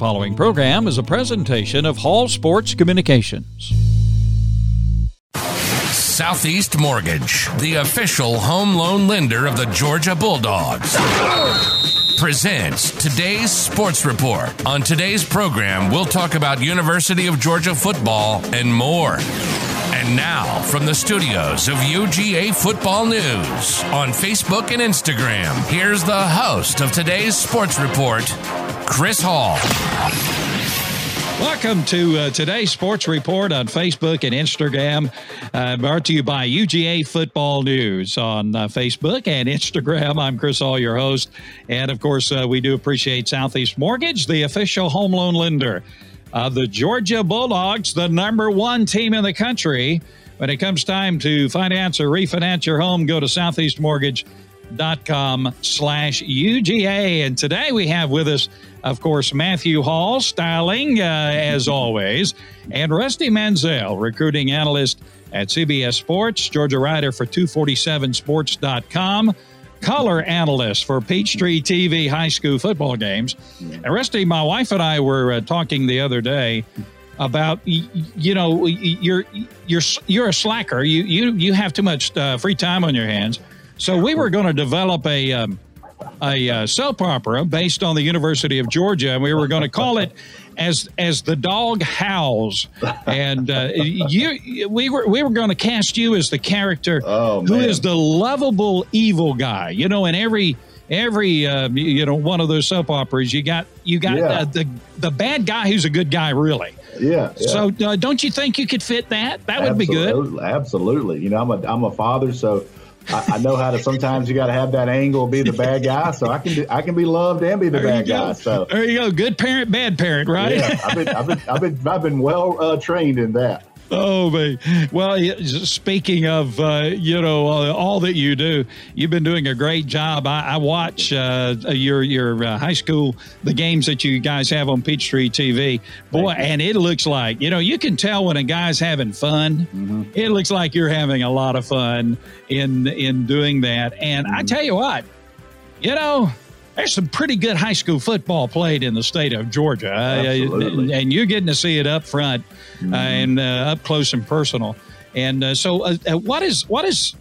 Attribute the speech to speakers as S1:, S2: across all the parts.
S1: following program is a presentation of Hall Sports Communications.
S2: Southeast Mortgage, the official home loan lender of the Georgia Bulldogs, presents today's sports report. On today's program, we'll talk about University of Georgia football and more. And now, from the studios of UGA Football News on Facebook and Instagram, here's the host of today's sports report, Chris Hall.
S1: Welcome to uh, today's sports report on Facebook and Instagram. Uh, brought to you by UGA Football News on uh, Facebook and Instagram. I'm Chris Hall, your host. And of course, uh, we do appreciate Southeast Mortgage, the official home loan lender of the Georgia Bulldogs, the number one team in the country. When it comes time to finance or refinance your home, go to southeastmortgage.com slash UGA. And today we have with us of course, Matthew Hall, styling uh, as always, and Rusty Mansell, recruiting analyst at CBS Sports, Georgia writer for 247sports.com, color analyst for Peachtree TV high school football games. And Rusty, my wife and I were uh, talking the other day about you know you're you're you're a slacker. You you you have too much uh, free time on your hands. So we were going to develop a um, a uh, soap opera based on the University of Georgia, and we were going to call it as as the dog howls. And uh, you, we were we were going to cast you as the character
S3: oh,
S1: who is the lovable evil guy. You know, in every every uh, you know one of those soap operas, you got you got
S3: Yeah.
S1: uh, the the bad guy who's a good guy, really.
S3: Yeah. yeah.
S1: So uh, don't you think you could fit that? That would be good.
S3: Absolutely, Absolutely. You know, I'm a I'm a father, so I, I know how to. Sometimes you got to have that angle, be the bad guy. So I can be, I can be loved and be the
S1: There
S3: bad guy. So
S1: There you go. Good parent, bad parent, right?
S3: yeah, I've been I've been I've been I've been well uh, trained in that.
S1: Oh, man. Well, speaking of, uh, you know, uh, all that you do, you've been doing a great job. I, I watch uh, your your uh, high school, the games that you guys have on Peachtree TV. Boy, and it looks like, you know, you can tell when a guy's having fun. It looks like you're having a lot of fun in in doing that. And I tell you what, you know, there's some pretty good high school football played in the state of Georgia. Uh, and you're getting to see it up front uh, and uh, up close and personal. And uh, so, uh, uh, what is what is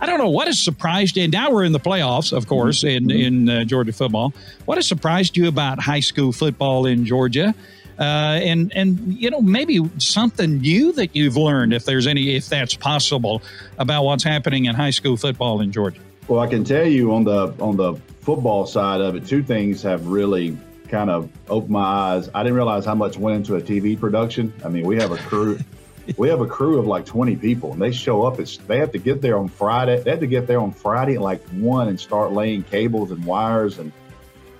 S1: I don't know what has surprised you. And now we're in the playoffs, of course, in in uh, Georgia football. What has surprised you about high school football in Georgia? Uh, and and you know maybe something new that you've learned, if there's any, if that's possible, about what's happening in high school football in Georgia.
S3: Well, I can tell you on the on the football side of it, two things have really kind of opened my eyes. I didn't realize how much went into a TV production. I mean, we have a crew. We have a crew of like 20 people, and they show up. It's they have to get there on Friday. They have to get there on Friday at like one and start laying cables and wires. And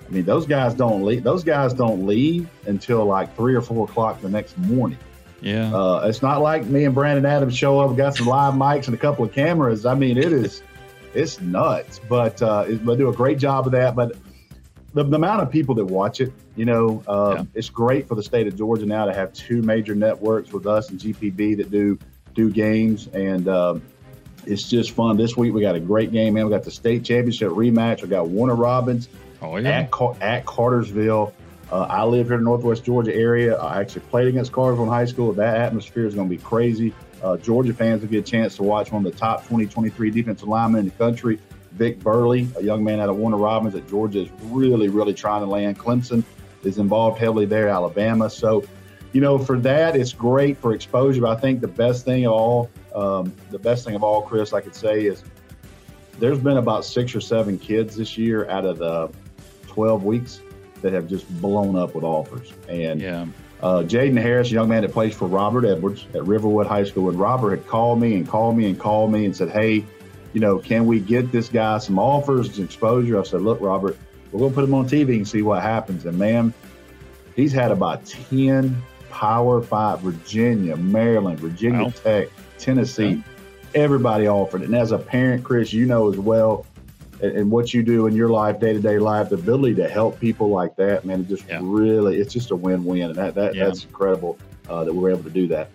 S3: I mean, those guys don't leave. Those guys don't leave until like three or four o'clock the next morning.
S1: Yeah.
S3: Uh, it's not like me and Brandon Adams show up, got some live mics and a couple of cameras. I mean, it is, it's nuts. But uh, it, they do a great job of that. But the, the amount of people that watch it, you know, uh,
S1: Yeah.
S3: it's great for the state of Georgia now to have two major networks with us and GPB that do do games, and um, it's just fun. This week we got a great game, man. We got the state championship rematch. We got Warner Robins
S1: oh
S3: at, Car- at Cartersville. Uh, I live here in the Northwest Georgia area. I actually played against Cartersville in high school. That atmosphere is going to be crazy. Uh, Georgia fans will get a chance to watch one of the top 2023 defensive linemen in the country, Vic Burley, a young man out of Warner Robins that Georgia is really, really trying to land. Clemson is involved heavily there, Alabama. So, you know, for that, it's great for exposure. But I think the best thing of all, um, the best thing of all, Chris, I could say is there's been about six or seven kids this year out of the 12 weeks that have just blown up with offers. And
S1: Yeah.
S3: Uh, Jaden Harris, a young man that plays for Robert Edwards at Riverwood High School, and Robert had called me and called me and called me and said, "Hey, you know, can we get this guy some offers, some exposure?" I said, "Look, Robert, we're going to put him on TV and see what happens." And man, he's had about ten Power Five, Virginia, Maryland, Virginia
S1: Wow.
S3: Tech, Tennessee, everybody offered. And as a parent, Chris, you know as well. And and what you do in your life, day to day life, the ability to help people like that, man, it just
S1: Yeah.
S3: really, it's just a win win. And that, that
S1: Yeah.
S3: that's incredible uh, that we're able to do that.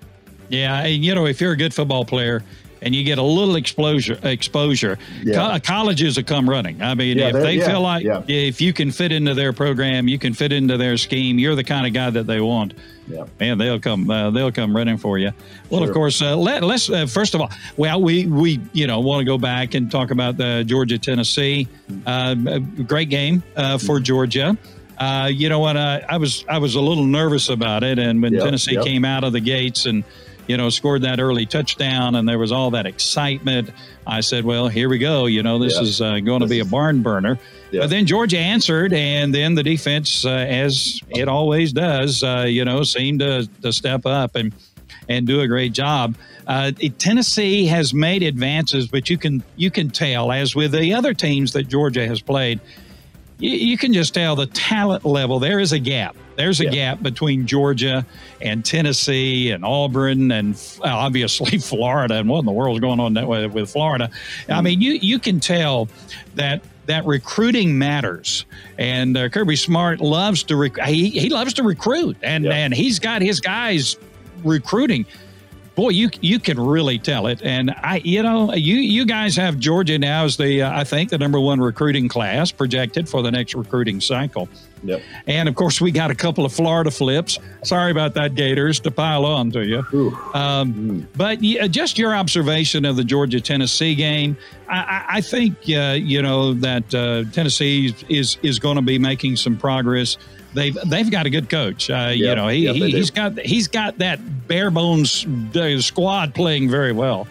S1: Yeah, and you know, if you're a good football player, and you get a little exposure. Exposure.
S3: Yeah.
S1: Co- colleges will come running. I mean,
S3: Yeah,
S1: if
S3: they're- yeah,
S1: feel like
S3: yeah.
S1: if you can fit into their program, you can fit into their scheme. You're the kind of guy that they want.
S3: Yeah.
S1: Man, they'll come. Uh, they'll come running for you. Well, of course, uh, let, let's uh, first of all. Well, we we you know want to go back and talk about the Georgia Tennessee. Uh, great game uh, for Georgia. Uh, you know what? I, I was I was a little nervous about it, and when
S3: Yep,
S1: Tennessee
S3: yep.
S1: came out of the gates and you know scored that early touchdown, and there was all that excitement, I said, "Well, here we go. You know, this
S3: Yeah.
S1: is uh, going to be a barn burner."
S3: Yeah.
S1: But then Georgia answered, and then the defense, uh, as it always does, uh, you know, seemed to, to step up and and do a great job. Uh, Tennessee has made advances, but you can you can tell, as with the other teams that Georgia has played, you, you can just tell the talent level. There is a gap. There's a
S3: Yeah.
S1: gap between Georgia and Tennessee and Auburn and uh, obviously Florida. And what in the world is going on that way with Florida? I mean, you you can tell that that recruiting matters. And uh, Kirby Smart loves to rec- he he loves to recruit, and
S3: Yeah.
S1: and he's got his guys recruiting. Boy, you you can really tell it, and I, you know, you you guys have Georgia now as the uh, I think the number one recruiting class projected for the next recruiting cycle.
S3: Yep.
S1: And of course, we got a couple of Florida flips. Sorry about that, Gators, to pile on to you. Um,
S3: Mm.
S1: but just your observation of the Georgia Tennessee game, I, I, I think uh, you know that uh, Tennessee is is going to be making some progress. They've they've got a good coach. Uh, you know, he,
S3: yep,
S1: he he's got he's got that bare bones uh, squad playing very well.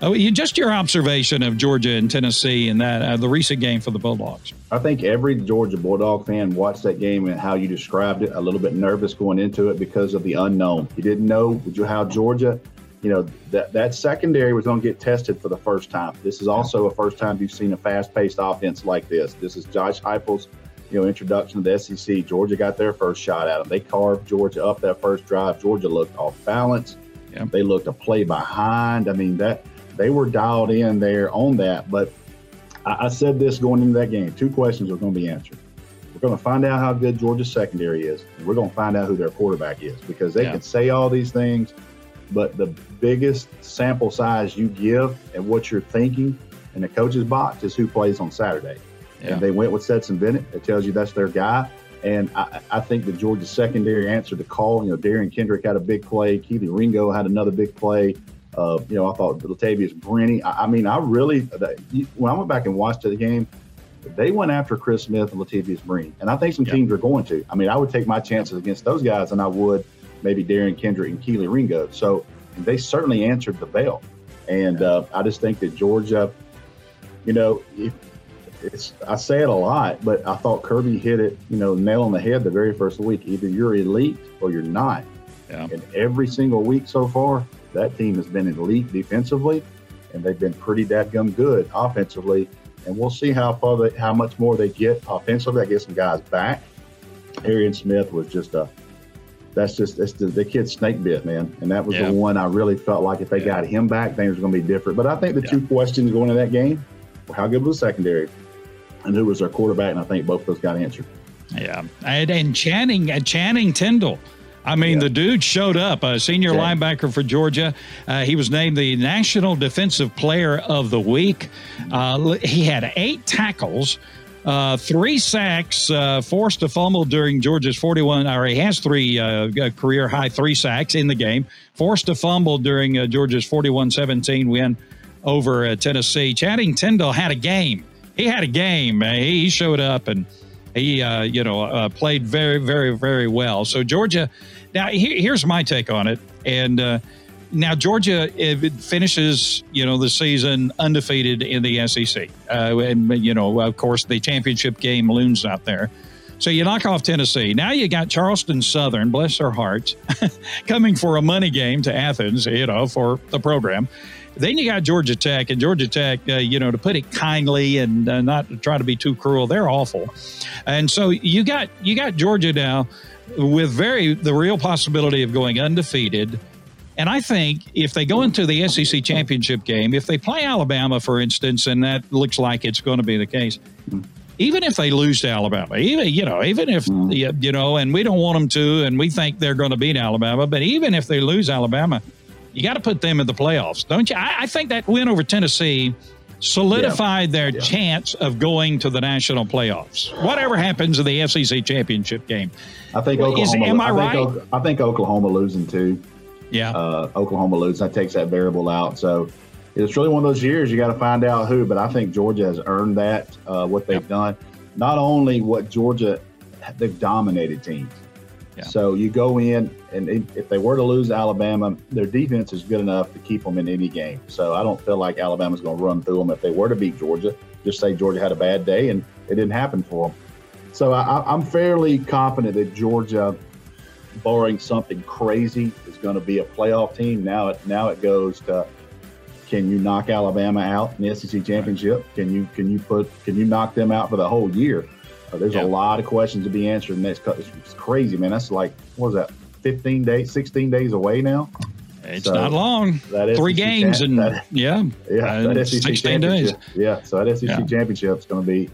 S1: Oh, you, just your observation of Georgia and Tennessee and that uh, the recent game for the Bulldogs.
S3: I think every Georgia Bulldog fan watched that game and how you described it, a little bit nervous going into it because of the unknown. You didn't know how Georgia, you know, that, that secondary was going to get tested for the first time. This is also a first time you've seen a fast paced offense like this. This is Josh Heupel's, you know, introduction to the SEC. Georgia got their first shot at them. They carved Georgia up that first drive. Georgia looked off balance.
S1: Yeah.
S3: They looked a play behind. I mean, that they were dialed in there on that. But I, I said this going into that game. Two questions are going to be answered. We're going to find out how good Georgia's secondary is. And we're going to find out who their quarterback is because they
S1: Yeah.
S3: can say all these things, but the biggest sample size you give and what you're thinking in the coach's box is who plays on Saturday.
S1: Yeah.
S3: And they went with Stetson Bennett. It tells you that's their guy. And I, I think the Georgia secondary answered the call. You know, Derion Kendrick had a big play. Kelee Ringo had another big play. Uh, you know, I thought Latavious Brini. I, I mean, I really, when I went back and watched the game, they went after Chris Smith and Latavious Brini. And I think some
S1: Yeah.
S3: teams are going to. I mean, I would take my chances against those guys than I would maybe Derion Kendrick and Kelee Ringo. So they certainly answered the bell. And uh, I just think that Georgia, you know, if, it's I say it a lot, but I thought Kirby hit it, you know, nail on the head the very first week. Either you're elite or you're not.
S1: Yeah.
S3: And every single week so far, that team has been elite defensively, and they've been pretty dadgum good offensively. And we'll see how far they, how much more they get offensively. I get some guys back. Arian Smith was just a that's just that's the, the kid snake bit, man. And that was
S1: Yeah.
S3: the one I really felt like if they
S1: Yeah.
S3: got him back, things were going to be different. But I think the two questions going into that game were how good was the secondary and who was their quarterback. And I think both of those got answered.
S1: Yeah, and, and Channing, uh, Channing Tindall. I mean,
S3: Yeah.
S1: the dude showed up, a senior
S3: Yeah.
S1: linebacker for Georgia. Uh, he was named the National Defensive Player of the Week. Uh, he had eight tackles, uh, three sacks, uh, forced a fumble during Georgia's 41, or he has three uh, career high three sacks in the game, forced a fumble during uh, Georgia's 41 17 win over uh, Tennessee. Channing Tindall had a game. He had a game. He, showed up and he, uh, you know, uh, played very, very, very well. So Georgia. Now, here, here's my take on it. And uh, now Georgia it finishes, you know, the season undefeated in the SEC, uh, and you know, of course, the championship game looms out there. So you knock off Tennessee. Now you got Charleston Southern, bless their hearts, coming for a money game to Athens, you know, for the program. Then you got Georgia Tech, and Georgia Tech, uh, you know, to put it kindly and uh, not to try to be too cruel, they're awful. And so you got you got Georgia now with very the real possibility of going undefeated. And I think if they go into the SEC championship game, if they play Alabama, for instance, and that looks like it's going to be the case, even if they lose to Alabama, even you know, even if you know, and we don't want them to, and we think they're going to beat Alabama, but even if they lose Alabama, you got to put them in the playoffs, don't you? I, I think that win over Tennessee solidified their
S3: Yeah.
S1: chance of going to the national playoffs. Whatever happens in the SEC championship game.
S3: I think
S1: Well, is-
S3: Oklahoma.
S1: am I
S3: think,
S1: right?
S3: Ok- I think Oklahoma losing too.
S1: Yeah.
S3: Uh, Oklahoma losing that takes that variable out. So it's really one of those years you got to find out who. But I think Georgia has earned that uh, what they've
S1: Yep.
S3: done. Not only what Georgia, they've dominated teams. So you go in, and if they were to lose Alabama, their defense is good enough to keep them in any game. So I don't feel like Alabama's going to run through them if they were to beat Georgia. Just say Georgia had a bad day and it didn't happen for them. So I, I'm fairly confident that Georgia, barring something crazy, is going to be a playoff team. Now it now it goes to can you knock Alabama out in the SEC championship? Can you can you put can you knock them out for the whole year? Uh, there's
S1: Yeah.
S3: a lot of questions to be answered next. It's, it's crazy, man. That's like what was that? 15 days, 16 days away now.
S1: It's
S3: so
S1: not long.
S3: That
S1: Three games and
S3: that-
S1: yeah,
S3: yeah, that SEC
S1: 16 days.
S3: Yeah, so that SEC
S1: Yeah.
S3: championship is going to be.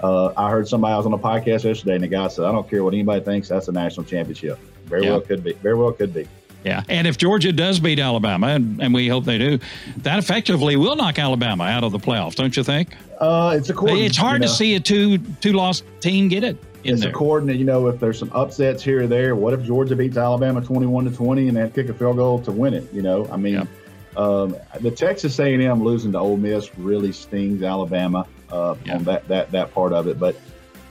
S3: Uh, I heard somebody I was on a podcast yesterday, and the guy said, "I don't care what anybody thinks. That's a national championship. Very
S1: Yeah.
S3: well could be. Very well could be."
S1: Yeah. And if Georgia does beat Alabama, and, and we hope they do, that effectively will knock Alabama out of the playoffs, don't you think?
S3: Uh, it's according.
S1: it's hard
S3: you
S1: to see a two two loss team get it in
S3: It's
S1: there.
S3: according to you know if there's some upsets here or there. What if Georgia beats Alabama 21 to 20 and they have to kick a field goal to win it? You know, I mean, um, the Texas A&M losing to Ole Miss really stings Alabama uh,
S1: Yeah.
S3: on that that that part of it, but.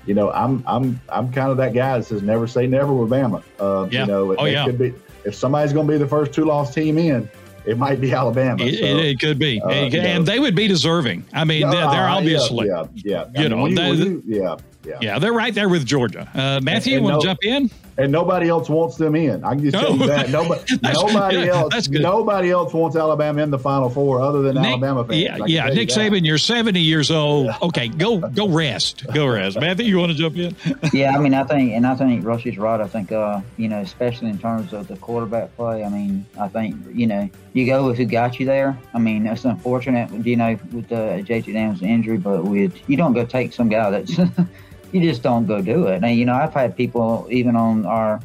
S3: You know, I'm I'm I'm kind of that guy that says never say never with Bama. Uh,
S1: Yeah.
S3: You know, it,
S1: Oh,
S3: it
S1: yeah.
S3: could be if somebody's going to be the first two loss team in, it might be Alabama.
S1: It,
S3: So,
S1: it, could be,
S3: uh,
S1: It could-
S3: you know.
S1: and they would be deserving. I mean, they're, they're
S3: uh, yeah,
S1: obviously,
S3: yeah, yeah. I
S1: you
S3: mean,
S1: know,
S3: when
S1: they,
S3: you, yeah, yeah,
S1: yeah, they're right there with Georgia. Uh, Matthew, you
S3: and
S1: want to
S3: no-
S1: jump in?
S3: And nobody else wants them in. I can just tell
S1: No.
S3: you that nobody, nobody
S1: yeah,
S3: else, nobody else wants Alabama in the Final Four other than
S1: Nick-
S3: Alabama fans.
S1: Yeah, yeah.
S3: tell you
S1: Nick. Saban, you're 70 years old. Okay, go go rest. Go rest. Matthew, you want to jump in?
S4: yeah, I mean, I think, and I think Rusty's right. I think, uh, you know, especially in terms of the quarterback play. I mean, I think, you know, you go with who got you there. I mean, it's unfortunate, you know, with uh, JT Daniels' injury, but with you don't go take some guy that's, you just don't go do it. And you know, I've had people even on our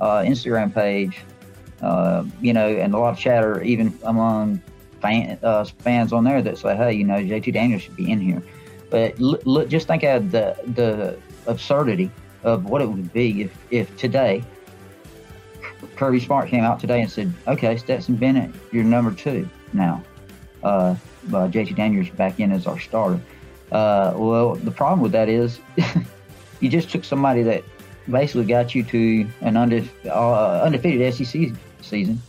S4: uh, Instagram page, uh, you know, and a lot of chatter even among fan, uh, fans on there that say, hey, you know, JT Daniels should be in here. But look, just think of the the absurdity of what it would be if, if today Kirby Smart came out today and said, "Okay, Stetson Bennett, you're number two now. Uh, JT Daniels back in as our starter." Uh, well, the problem with that is you just took somebody that basically got you to an uh, undefeated SEC season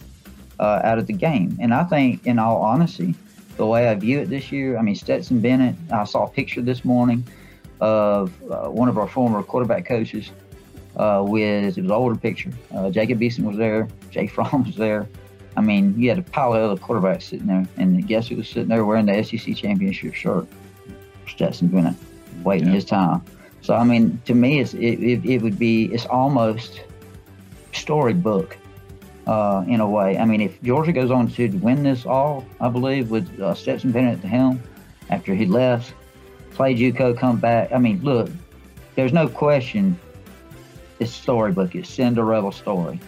S4: uh, out of the game. And I think, in all honesty, the way I view it this year, I mean, Stetson Bennett, I saw a picture this morning of uh, one of our former quarterback coaches uh, with, it was an older picture. Jacob Eason was there, Jake Fromm was there. I mean, you had a pile of other quarterbacks sitting there. And guess who was sitting there wearing the SEC championship shirt? Stetson Bennett, waiting
S1: Yeah.
S4: his time. So, I mean, to me, it's, it, it, it would be, it's almost storybook uh, in a way. I mean, if Georgia goes on to win this all, I believe, with uh, Stetson Bennett at the helm after he left, play JUCO, come back. I mean, look, there's no question. It's storybook. It's Cinderella story.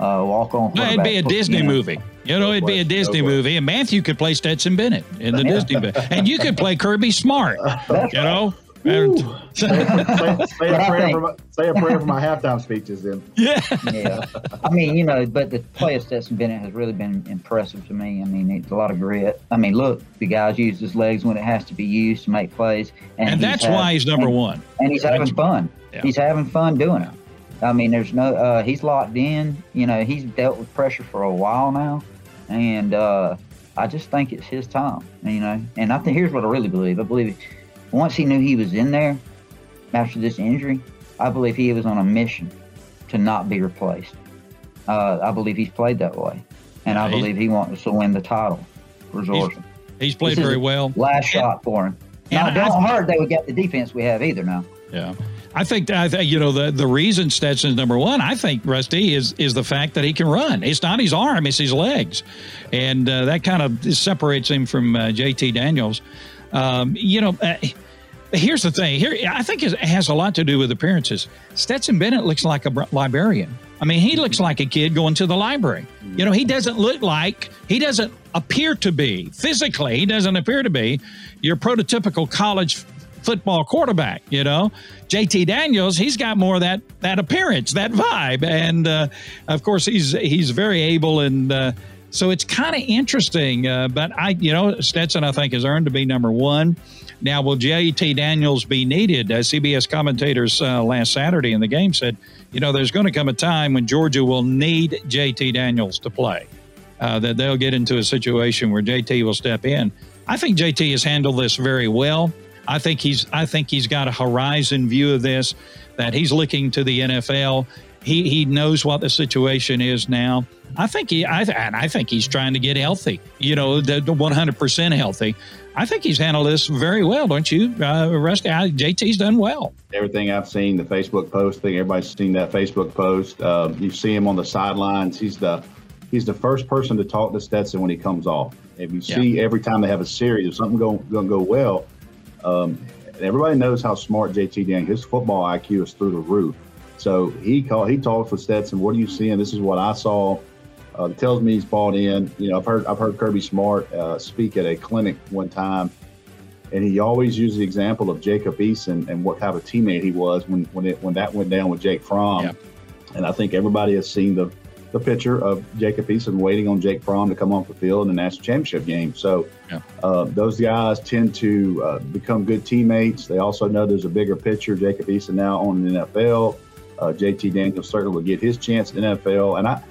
S4: Uh, walk on.
S1: No, it'd be a Disney
S4: you know.
S1: movie. You know, it'd be a Disney movie, and Matthew could play Stetson Bennett in the Disney movie, and you could play Kirby Smart.
S4: That's
S1: You know, And-
S3: say, say a prayer
S4: think-
S3: for my, say a prayer for my halftime speeches. Then
S1: yeah,
S4: yeah. I mean, you know, but the play of Stetson Bennett has really been impressive to me. I mean, it's a lot of grit. I mean, look, the guy's used his legs when it has to be used to make plays,
S1: and
S4: he's
S1: that's
S4: had-
S1: why he's number
S4: and-
S1: one.
S4: and he's having fun.
S1: Yeah.
S4: He's having fun doing it. I mean, there's no. Uh, he's locked in. You know, he's dealt with pressure for a while now, and uh, I just think it's his time. You know, and I think here's what I really believe. I believe once he knew he was in there after this injury, I believe he was on a mission to not be replaced. Uh, I believe he's played that way, and
S1: Yeah,
S4: I believe he wants to win the title for Georgia.
S1: He's played
S4: This
S1: very well.
S4: Last shot for him. Now,
S1: And
S4: it
S1: I-
S4: don't hurt that we got the defense we have either now.
S1: Yeah. I think I think you know the the reason Stetson's number one. I think Rusty is is the fact that he can run. It's not his arm; it's his legs, and uh, that kind of separates him from uh, JT Daniels. Um, you know, uh, here's the thing. Here, I think it has a lot to do with appearances. Stetson Bennett looks like a br- librarian. I mean, he looks like a kid going to the library. You know, he doesn't look like, he doesn't appear to be physically, he doesn't appear to be your prototypical college football quarterback. You know, JT Daniels, he's got more of that that appearance, that vibe, and uh, of course he's he's very able and. Uh, so it's kind of interesting, uh, but I, you know, Stetson I think has earned to be number one. Now, will JT Daniels be needed? As CBS commentators uh, last Saturday in the game said, you know, there's going to come a time when Georgia will need JT Daniels to play. Uh, that they'll get into a situation where JT will step in. I think JT has handled this very well. I think he's I think he's got a horizon view of this that he's looking to the NFL. He he knows what the situation is now. I think he I and I think he's trying to get healthy. You know, the, the 100% healthy. I think he's handled this very well, don't you, uh, Rusty? I, JT's done well.
S3: Everything I've seen, the Facebook post thing, everybody's seen that Facebook post. Uh, you see him on the sidelines. He's the he's the first person to talk to Stetson when he comes off. If you see yeah. every time they have a series, if something going to go well, um, everybody knows how smart JT Dan. His football IQ is through the roof. So he called. He talked with Stetson. What are you seeing? This is what I saw. Uh, tells me he's bought in. You know, I've heard I've heard Kirby Smart uh, speak at a clinic one time, and he always used the example of Jacob Eason and what kind of teammate he was when when it when that went down with Jake Fromm. Yeah. And I think everybody has seen the the picture of Jacob Eason waiting on Jake Fromm to come off the field in the national championship game. So yeah. uh, those guys tend to uh, become good teammates. They also know there's a bigger picture. Jacob Eason now on the NFL. Uh, JT Daniels certainly will get his chance in the NFL. And I,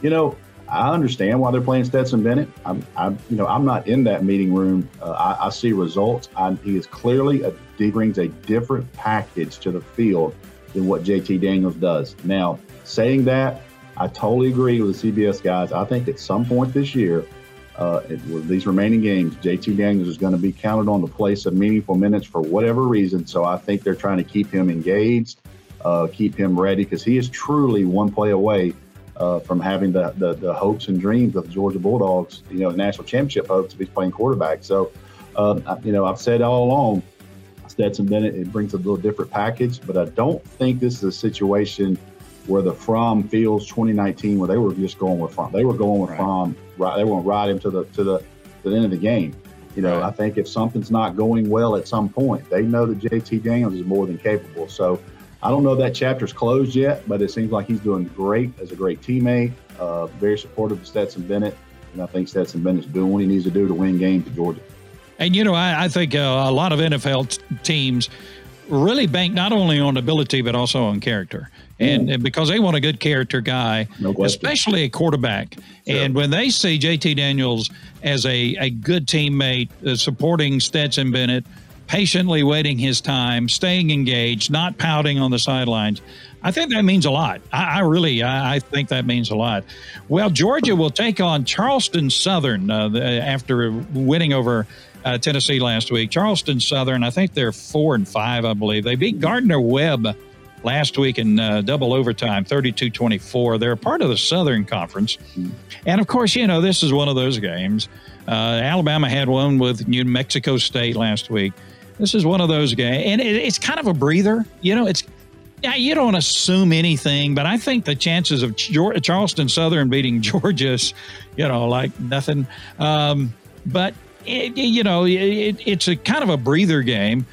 S3: you know, I understand why they're playing Stetson Bennett. I'm, I'm you know, I'm not in that meeting room. Uh, I, I, see results. I, he is clearly a, he brings a different package to the field than what JT Daniels does. Now, saying that, I totally agree with the CBS guys. I think at some point this year, uh, it, with these remaining games, JT Daniels is going to be counted on to play some meaningful minutes for whatever reason. So I think they're trying to keep him engaged, uh, keep him ready, because he is truly one play away uh, from having the, the, the hopes and dreams of the Georgia Bulldogs, you know, national championship hopes if he's playing quarterback. So, um, you know, I've said all along, Stetson Bennett it brings a little different package, but I don't think this is a situation where the Fromm Fields 2019, where they were just going with Fromm, They were going with right. Fromm. Right, they going to ride him to the to the to the end of the game. You know, right. I think if something's not going well at some point, they know that JT Daniels is more than capable. So I don't know that chapter's closed yet, but it seems like he's doing great as a great teammate. Uh, very supportive of Stetson Bennett, and I think Stetson Bennett's doing what he needs to do to win games for Georgia.
S1: And you know, I, I think uh, a lot of NFL t- teams really bank not only on ability but also on character and, and because they want a good character guy, no especially a quarterback. Sure. And when they see JT Daniels as a, a good teammate, uh, supporting Stetson Bennett, patiently waiting his time, staying engaged, not pouting on the sidelines. I think that means a lot. I, I really, I, I, think that means a lot. Well, Georgia will take on Charleston Southern uh, the, after winning over uh, Tennessee last week. Charleston Southern, I think they're four and five, I believe. They beat Gardner Webb last week in uh, double overtime, 32 24. They're part of the Southern Conference. And of course, you know, this is one of those games. Uh, Alabama had one with New Mexico State last week. This is one of those games. And it, it's kind of a breather. You know, it's, yeah, you don't assume anything, but I think the chances of Charleston Southern beating Georgia is, you know, like nothing. Um, but, it, you know, it, it's a kind of a breather game.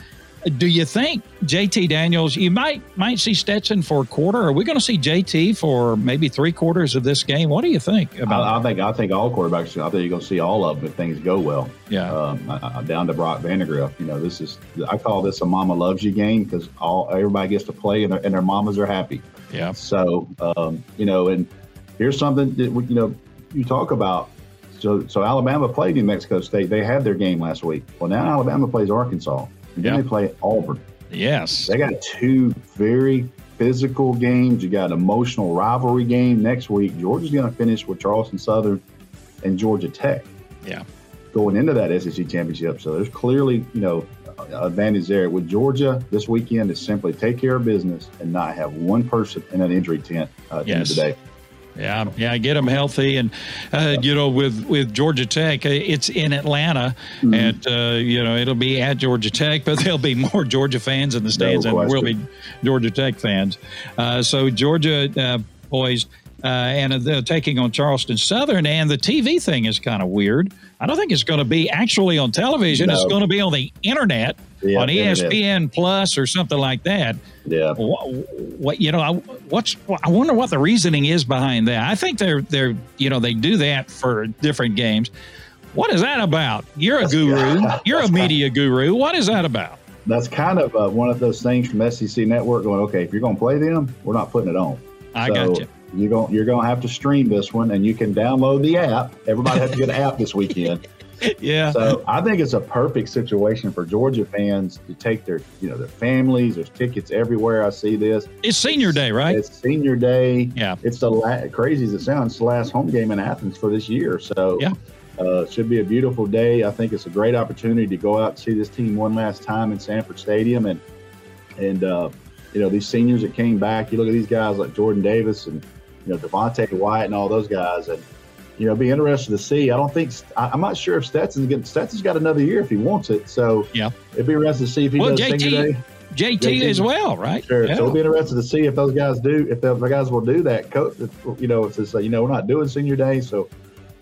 S1: Do you think JT Daniels? You might might see Stetson for a quarter. Are we going to see JT for maybe three quarters of this game? What do you think about?
S3: I, I think I think all quarterbacks. I think you're going to see all of them if things go well.
S1: Yeah.
S3: Um, I, I, down to Brock Vandagriff. You know, this is I call this a mama loves you game because all everybody gets to play and their, and their mamas are happy.
S1: Yeah.
S3: So um, you know, and here's something that you know you talk about so, so Alabama played New Mexico State. They had their game last week. Well, now Alabama plays Arkansas. And then yep. they play Auburn.
S1: Yes.
S3: They got two very physical games. You got an emotional rivalry game next week. Georgia's going to finish with Charleston Southern and Georgia Tech.
S1: Yeah.
S3: Going into that SEC championship. So there's clearly, you know, advantage there. With Georgia, this weekend is simply take care of business and not have one person in an injury tent uh, yes. today.
S1: Yeah, yeah, get them healthy, and uh, you know, with with Georgia Tech, uh, it's in Atlanta, mm-hmm. and uh, you know, it'll be at Georgia Tech, but there'll be more Georgia fans in the stands no than there will be Georgia Tech fans. Uh, so Georgia uh, boys, uh, and they're taking on Charleston Southern. And the TV thing is kind of weird. I don't think it's going to be actually on television. No. It's going to be on the internet, yeah, on ESPN. Plus or something like that.
S3: Yeah.
S1: What, what you know? I, what's I wonder what the reasoning is behind that. I think they're they're you know they do that for different games. What is that about? You're a guru. You're a media guru. What is that about?
S3: That's kind of uh, one of those things from SEC Network going, okay, if you're going to play them, we're not putting it on.
S1: I so, got you
S3: you're going you're going to have to stream this one, and you can download the app. Everybody has to get an app this weekend.
S1: Yeah.
S3: So I think it's a perfect situation for Georgia fans to take their you know their families. There's tickets everywhere. I see this.
S1: It's Senior Day, right?
S3: It's Senior Day.
S1: Yeah.
S3: It's the last, crazy as it sounds. It's the last home game in Athens for this year. So
S1: yeah.
S3: Uh, should be a beautiful day. I think it's a great opportunity to go out and see this team one last time in Sanford Stadium, and and uh, you know these seniors that came back. You look at these guys like Jordan Davis and you know, Devonte Wyatt and all those guys. And, you know, be interested to see. I don't think, I'm not sure if Stetson's getting, Stetson's got another year if he wants it. So,
S1: yeah,
S3: it'd be interesting to see if he well, does JT,
S1: JT, JT, as well, right?
S3: Sure. Yeah. So it'll be interesting to see if those guys do, if the guys will do that. Coach, you know, it's, you know, we're not doing senior day. So,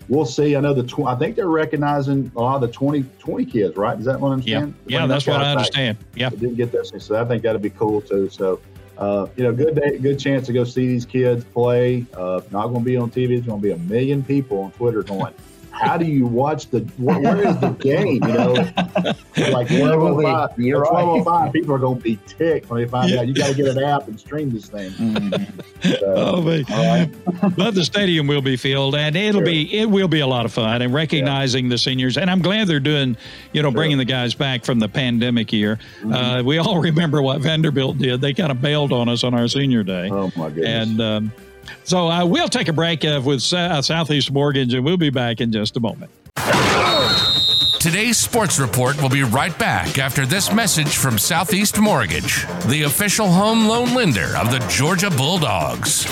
S3: we'll see. I know the tw- I think they're recognizing a lot of the 20, 20 kids, right? Is that what I understand?
S1: Yeah, yeah that's what I understand. Yeah,
S3: didn't get that, so I think that'd be cool too. So uh, you know, good day, good chance to go see these kids play. Uh, not going to be on TV. It's going to be a million people on Twitter going, how do you watch the where, where is the game? You know, like 1205, You're 1205 people are going to be ticked when they find yeah. out you got to get an app and stream this thing. Mm-hmm.
S1: So, oh, man. Right. but the stadium will be filled, and it'll sure. be it will be a lot of fun and recognizing yeah. the seniors. And I'm glad they're doing, you know, sure. bringing the guys back from the pandemic year. Mm-hmm. Uh, we all remember what Vanderbilt did; they kind of bailed on us on our senior day.
S3: Oh my goodness!
S1: And um, so uh, we'll take a break uh, with uh, Southeast Mortgage, and we'll be back in just a moment.
S2: Today's sports report will be right back after this message from Southeast Mortgage, the official home loan lender of the Georgia Bulldogs.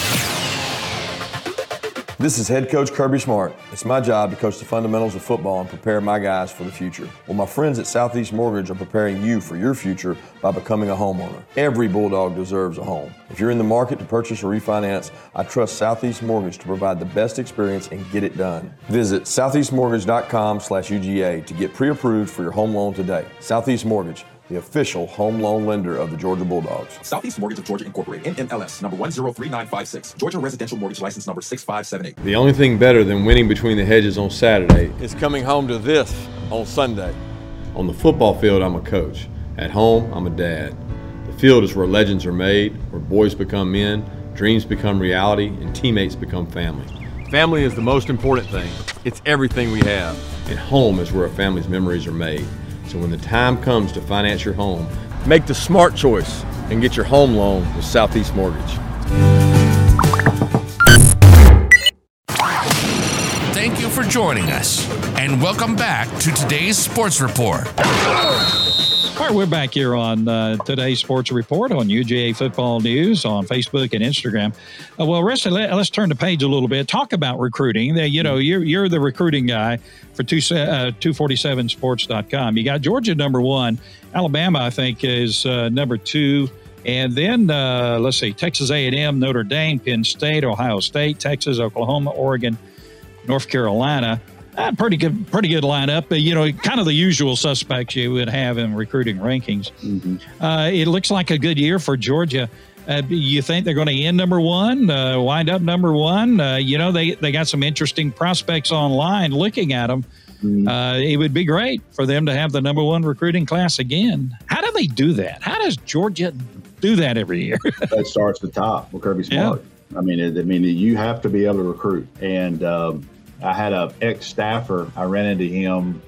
S5: This is head coach Kirby Smart. It's my job to coach the fundamentals of football and prepare my guys for the future. Well, my friends at Southeast Mortgage are preparing you for your future by becoming a homeowner. Every Bulldog deserves a home. If you're in the market to purchase or refinance, I trust Southeast Mortgage to provide the best experience and get it done. Visit southeastmortgage.com slash UGA to get pre-approved for your home loan today. Southeast Mortgage the official home loan lender of the Georgia Bulldogs.
S6: Southeast Mortgage of Georgia Incorporated, NMLS, number 103956, Georgia Residential Mortgage License number 6578.
S5: The only thing better than winning between the hedges on Saturday is coming home to this on Sunday. On the football field, I'm a coach. At home, I'm a dad. The field is where legends are made, where boys become men, dreams become reality, and teammates become family. Family is the most important thing. It's everything we have. And home is where a family's memories are made. So when the time comes to finance your home, make the smart choice and get your home loan with Southeast Mortgage.
S2: Thank you for joining us and welcome back to today's Sports Report.
S1: All right, we're back here on uh, today's Sports Report on UGA Football News on Facebook and Instagram. Uh, well, Rusty, let, us turn the page a little bit. Talk about recruiting. You know, you're, you're the recruiting guy for two, uh, 247sports.com. You got Georgia number one. Alabama, I think, is uh, number two. And then uh, let's see, Texas A&M, Notre Dame, Penn State, Ohio State, Texas, Oklahoma, Oregon, North Carolina. Uh, pretty good, pretty good lineup. Uh, you know, kind of the usual suspects you would have in recruiting rankings. Mm-hmm. Uh, it looks like a good year for Georgia. Uh, you think they're going to end number one, uh, wind up number one? Uh, you know, they they got some interesting prospects online. Looking at them, mm-hmm. it would be great for them to have the number one recruiting class again. How do they do that? How does Georgia do that every year?
S3: that starts at the top with Kirby Smart. Yeah. I mean, it, I mean, you have to be able to recruit, and um, I had a ex staffer. I ran into him.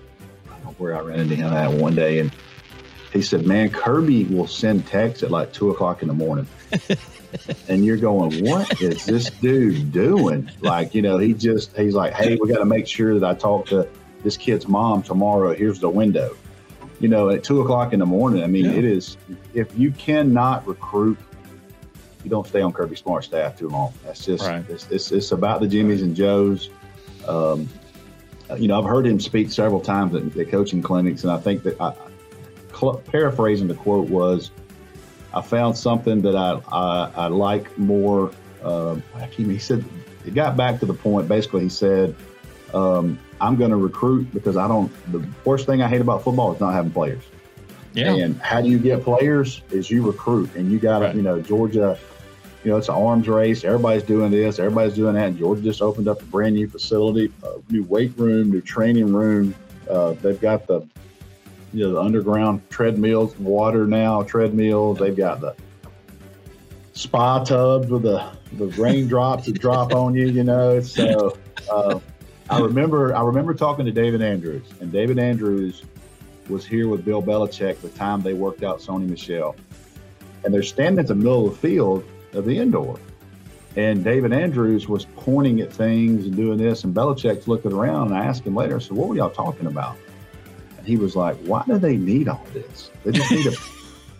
S3: I don't know where I ran into him at one day, and he said, "Man, Kirby will send texts at like two o'clock in the morning." and you're going, what is this dude doing? Like, you know, he just, he's like, hey, we got to make sure that I talk to this kid's mom tomorrow. Here's the window. You know, at two o'clock in the morning. I mean, yeah. it is, if you cannot recruit, you don't stay on Kirby Smart staff too long. That's just, right. it's, it's, it's about the Jimmys and Joes. Um, you know, I've heard him speak several times at, at coaching clinics, and I think that I, cl- paraphrasing the quote was, "I found something that I I, I like more." Uh, he said, it got back to the point. Basically, he said, um, "I'm going to recruit because I don't. The worst thing I hate about football is not having players.
S1: Yeah.
S3: And how do you get players? Is you recruit, and you got to,
S1: Right.
S3: you know, Georgia. You know, it's an arms race. Everybody's doing this. Everybody's doing that. And Georgia just opened up a brand new facility, new weight room, new training room. Uh, they've got the, you know, the underground treadmills, water now treadmills. They've got the spa tubs with the the raindrops that drop on you. You know, so uh, I remember I remember talking to David Andrews, and David Andrews was here with Bill Belichick the time they worked out Sony Michel, and they're standing at the middle of the field of the indoor, and David Andrews was pointing at things and doing this, and Belichick's looking around, and I asked him later, I said, "What were y'all talking about?" And he was like, "Why do they need all this? They just need a."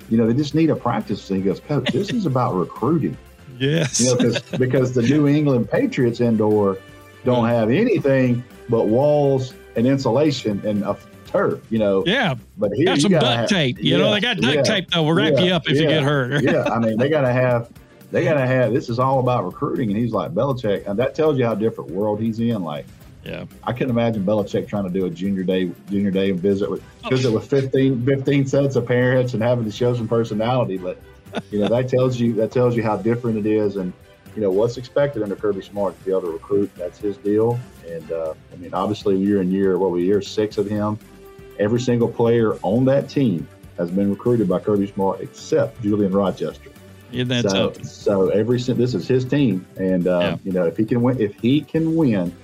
S3: You know, they just need a practice. And he goes, Coach, this is about recruiting.
S1: yes.
S3: You know, because because the New England Patriots indoor don't have anything but walls and insulation and a turf. You know,
S1: yeah.
S3: but here
S1: Got some duct
S3: have-
S1: tape. You know, they got duct
S3: yeah,
S1: tape that will wrap you up if you get hurt.
S3: yeah, I mean, they gotta have they gotta have. This is all about recruiting, and he's like Belichick, and that tells you how different world he's in. Like.
S1: Yeah.
S3: I couldn't imagine Belichick trying to do a junior day junior day visit with visit with 15, 15 sets of parents and having to show some personality. But you know that tells you that tells you how different it is, and you know what's expected under Kirby Smart to be able to recruit. That's his deal, and uh, I mean obviously year in year what we year six of him. Every single player on that team has been recruited by Kirby Smart except Julian Rochester.
S1: Isn't that
S3: so,
S1: something?
S3: so every this is his team, and uh,
S1: Yeah.
S3: you know if he can win, if he can win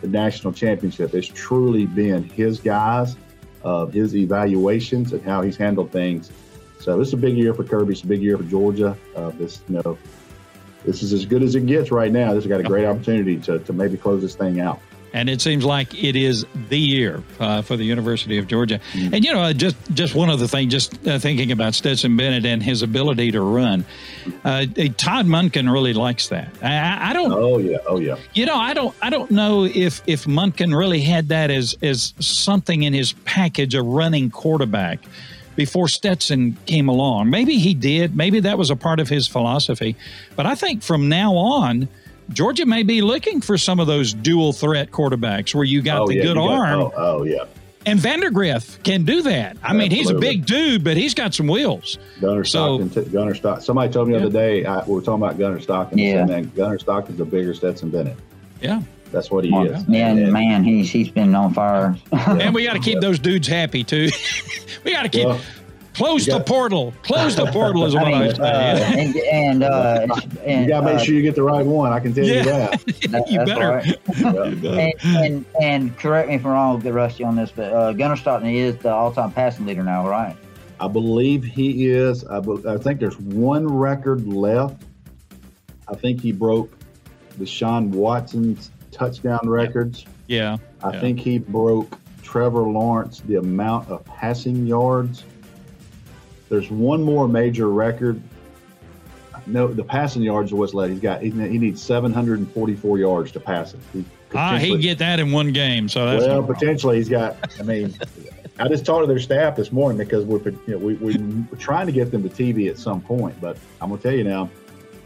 S3: the national championship, it's truly been his guys, uh, his evaluations, and how he's handled things. So this is a big year for Kirby. It's a big year for Georgia. Uh, this you know, this is as good as it gets right now. This has got a great opportunity to, to maybe close this thing out.
S1: And it seems like it is the year uh, for the University of Georgia. And you know, just just one other thing, just uh, thinking about Stetson Bennett and his ability to run. Uh, Todd Monken really likes that. I- I, I don't,
S3: Oh yeah, oh yeah.
S1: you know, I don't, I don't know if if Monken really had that as as something in his package, a running quarterback. Before Stetson came along, maybe he did. Maybe that was a part of his philosophy. But I think from now on, Georgia may be looking for some of those dual threat quarterbacks where you got
S3: oh
S1: the
S3: yeah,
S1: good
S3: you got-
S1: arm,
S3: oh, oh yeah.
S1: and Vandagriff can do that. I mean, he's a big dude, but he's got some wheels.
S3: Gunner
S1: So-
S3: Stockton. T- Gunner Stockton. Somebody told me the other day I, we were talking about Gunner Stockton. They
S4: Yeah.
S3: said, man, Gunner Stockton's a bigger Stetson Bennett.
S1: Yeah.
S3: That's what he
S4: Yeah,
S3: is.
S4: and man, he's he's been on fire.
S1: And we got to keep those dudes happy too. we got to keep
S3: Well,
S1: close
S3: you
S1: the portal. Close the portal is
S4: I
S1: what I,
S4: mean,
S1: say.
S4: uh, and and, uh, and
S3: you got to make
S4: uh,
S3: sure you get the right one. I can tell
S1: Yeah.
S3: you that.
S4: that-
S1: you better.
S4: right.
S3: Yeah.
S4: and, and and correct me if I'm wrong, get rusty on this, but uh, Gunner Stockton is the all-time passing leader now, right?
S3: I believe he is. I, be- I think there's one record left. I think he broke Deshaun Watson's touchdown records.
S1: Yeah.
S3: I
S1: Yeah.
S3: think he broke Trevor Lawrence the amount of passing yards. There's one more major record. No, the passing yards are what's left. He's got he, he needs 744 yards to pass it. He
S1: Ah, he can get that in one game. So that's
S3: well,
S1: no
S3: potentially he's got. I mean, I just talked to their staff this morning because we're you know, we, we, we're trying to get them to TV at some point. But I'm gonna tell you now,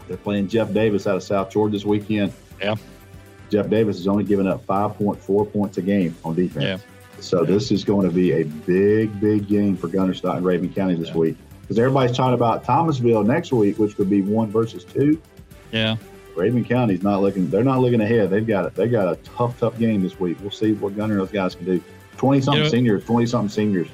S3: they're playing Jeff Davis out of South Georgia this weekend.
S1: Yeah.
S3: Jeff Davis is only giving up 5.4 points a game on defense.
S1: Yeah.
S3: So this is going to be a big, big game for Gunner Stott and Rabun County this
S1: Yeah.
S3: week because everybody's talking about Thomasville next week, which could be one versus two.
S1: Yeah.
S3: Rabun County's not looking. They're not looking ahead. They've got it. They got a tough, tough game this week. We'll see what Gunner and those guys can do. Twenty something
S1: You know-
S3: seniors. Twenty something seniors.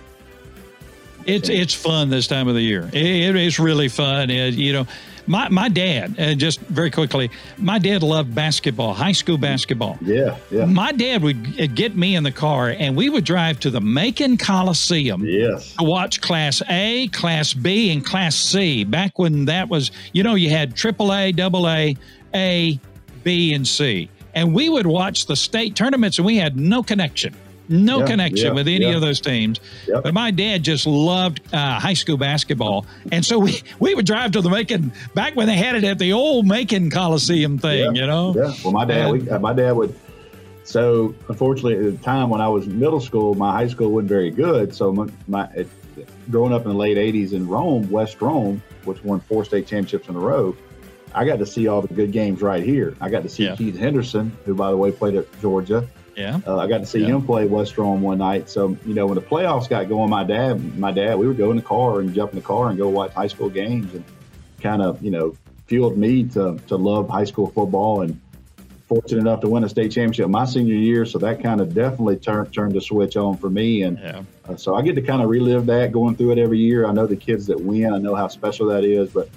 S1: It's it's fun this time of the year. It, it is really fun. It- you know, my my dad. Uh, just very quickly, my dad loved basketball, high school basketball.
S3: Yeah, yeah,
S1: My dad would uh, get me in the car, and we would drive to the Macon Coliseum
S3: yes.
S1: to watch Class A, Class B, and Class C. Back when that was, you know, you had Triple A, Double A, A, B, and C, and we would watch the state tournaments, and we had no connection, no
S3: Yeah,
S1: connection
S3: yeah,
S1: with any
S3: yeah.
S1: of those teams.
S3: Yep.
S1: But my dad just loved uh, high school basketball, and so we we would drive to the Macon back when they had it at the old Macon Coliseum thing, you know.
S3: Yeah. Well, my dad. We, uh, my dad would. So unfortunately, at the time when I was in middle school, my high school wasn't very good. So my, my it, growing up in the late '80s in Rome, West Rome, which won four state championships in a row, I got to see all the good games right here. I got to see
S1: Yeah.
S3: Keith Henderson, who by the way played at Georgia.
S1: Yeah.
S3: Uh, I got to see
S1: Yeah.
S3: him play West Rome one night. So you know when the playoffs got going, my dad, my dad, we would go in the car and jump in the car and go watch high school games, and kind of you know fueled me to to love high school football and fortunate enough to win a state championship my senior year. So that kind of definitely turned turned the switch on for me, and
S1: Yeah.
S3: uh, so I get to kind of relive that going through it every year. I know the kids that win, I know how special that is, but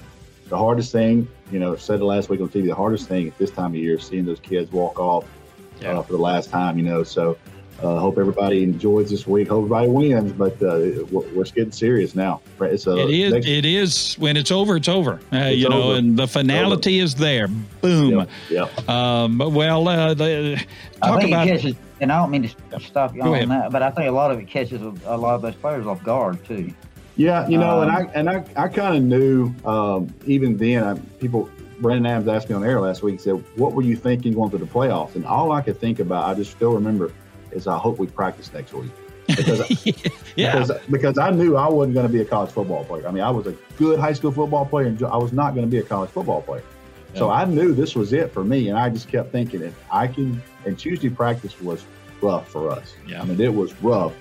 S3: the hardest thing, you know, said it last week on TV, the hardest thing at this time of year is seeing those kids walk off
S1: Yeah.
S3: uh, for the last time, you know. So uh, hope everybody enjoys this week. Hope everybody wins, but uh, we're, we're getting serious now. It's a,
S1: It is.
S3: next-
S1: It is. When it's over, it's over. Uh,
S3: It's
S1: you know,
S3: over.
S1: and the finality is there. Boom.
S3: Yep, yep.
S1: Um, well, uh, the, talk
S4: think
S1: about.
S4: it catches, and I don't mean to stop you
S1: Go
S4: on
S1: ahead.
S4: that, but I think a lot of it catches a lot of those players off guard too.
S3: Yeah, you know, and I
S4: Um,
S3: and I, I kind of knew um, even then. I, people, Brandon Adams asked me on air last week. Said, "What were you thinking going to the playoffs?" And all I could think about, I just still remember, is I hope we practice next week because
S1: yeah.
S3: because, because I knew I wasn't going to be a college football player. I mean, I was a good high school football player, and I was not going to be a college football player. So I knew this was it for me, and I just kept thinking, if I can. And Tuesday practice was rough for us.
S1: Yeah.
S3: I mean, it was rough,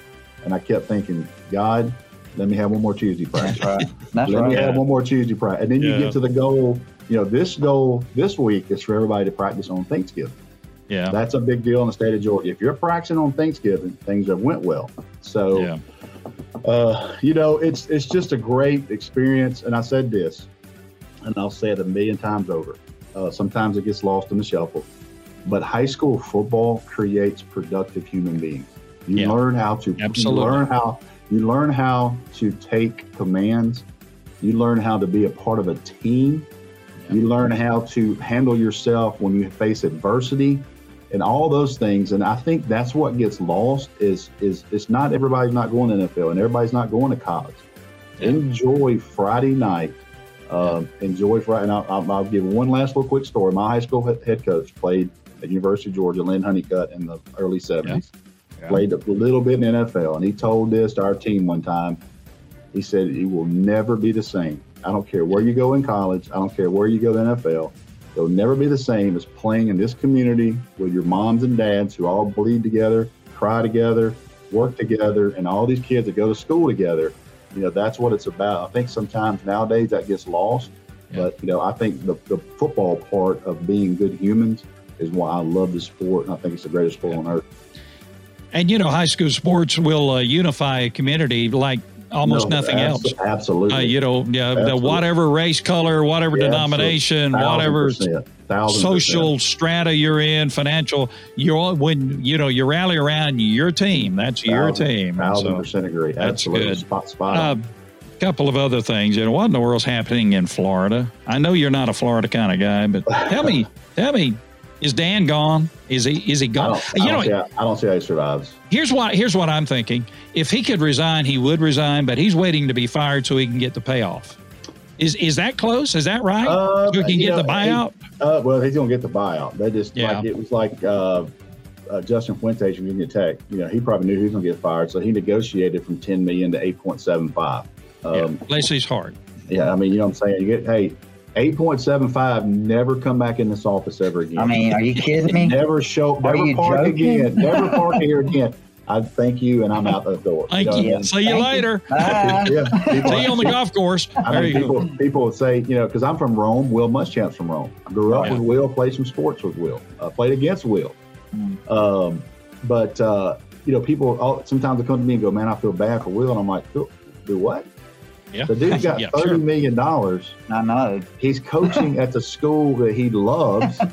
S3: and I kept thinking, God, let me have one more Tuesday practice.
S4: That's right. That's
S3: Let me
S4: right.
S3: have one more Tuesday practice. And then you get to the goal. You know, this goal this week is for everybody to practice on Thanksgiving.
S1: Yeah.
S3: That's a big deal in the state of Georgia. If you're practicing on Thanksgiving, things have went well. So,
S1: Yeah.
S3: uh, you know, it's it's just a great experience. And I said this, and I'll say it a million times over. Uh, sometimes it gets lost in the shuffle, but high school football creates productive human beings. You
S1: Yeah.
S3: learn how to
S1: Absolutely.
S3: You learn how you learn how to take commands. You learn how to be a part of a team. You learn how to handle yourself when you face adversity and all those things. And I think that's what gets lost is is it's not everybody's not going to NFL and everybody's not going to college.
S1: Yeah.
S3: Enjoy Friday night. Um, enjoy Friday. And I'll, I'll, I'll give one last little quick story. My high school head coach played at University of Georgia, Lynn Honeycutt, in the early 70s.
S1: Yeah.
S3: Played a little bit in the NFL. And he told this to our team one time. He said, It will never be the same. I don't care where you go in college. I don't care where you go in the NFL. It'll never be the same as playing in this community with your moms and dads who all bleed together, cry together, work together, and all these kids that go to school together. You know, that's what it's about. I think sometimes nowadays that gets lost.
S1: Yeah.
S3: But, you know, I think the, the football part of being good humans is why I love the sport. And I think it's the greatest sport on earth.
S1: And you know, high school sports will uh, unify a community like almost
S3: No,
S1: nothing
S3: abs-
S1: else.
S3: Absolutely.
S1: Uh, you know, yeah, the
S3: Absolutely.
S1: whatever race, color, whatever
S3: Yeah,
S1: denomination, whatever
S3: percent.
S1: Social
S3: percent.
S1: strata you're in, financial, you're all, when you know you rally around your team. That's your team. And
S3: Thousand
S1: so,
S3: percent agree.
S1: that's
S3: Absolutely.
S1: good.
S3: Spot, spot
S1: a
S3: on.
S1: couple of other things. You know, what in the world's happening in Florida? I know you're not a Florida kind of guy, but tell me, tell me, is Dan gone? Is he? Is he
S3: I
S1: gone?
S3: I,
S1: You
S3: don't
S1: know,
S3: see how, I don't see how he survives.
S1: here's what here's what I'm thinking. If he could resign, he would resign, but he's waiting to be fired so he can get the payoff. Is is that close? Is that right?
S3: Uh,
S1: so he can get
S3: know,
S1: the buyout.
S3: Uh, well, he's to get the buyout. They just
S1: Yeah.
S3: like it was like uh, uh, Justin Fuentes from Virginia Tech. You know, he probably knew he was going to get fired, so he negotiated from ten million to eight point seven five. Um,
S1: yeah, bless his heart.
S3: yeah. I mean, you know what I'm saying? You get hey, eight point seven five. Never come back in this office ever again.
S4: I mean, are you kidding me?
S3: never show,
S4: Are
S3: never
S4: you
S3: park
S4: joking?
S3: again. Never park here again. I thank you, and I'm out the door.
S1: Thank
S3: know what I
S1: you.
S3: mean?
S1: See you
S4: Thank you.
S1: later.
S4: Bye.
S3: Yeah, people-
S1: See you on the golf course.
S3: I mean,
S1: you go.
S3: people, people would say, you know, because I'm from Rome. Will Muschamp's from Rome. I grew up
S1: Yeah.
S3: with Will, played some sports with Will, uh, played against Will.
S4: Mm.
S3: Um, but uh, you know, people all, sometimes they come to me and go, "Man, I feel bad for Will," and I'm like, "Do do what?"
S1: Yeah.
S3: The dude's got
S1: Yeah,
S3: thirty
S1: sure.
S3: million dollars.
S4: I know.
S3: He's coaching at the school that he loves.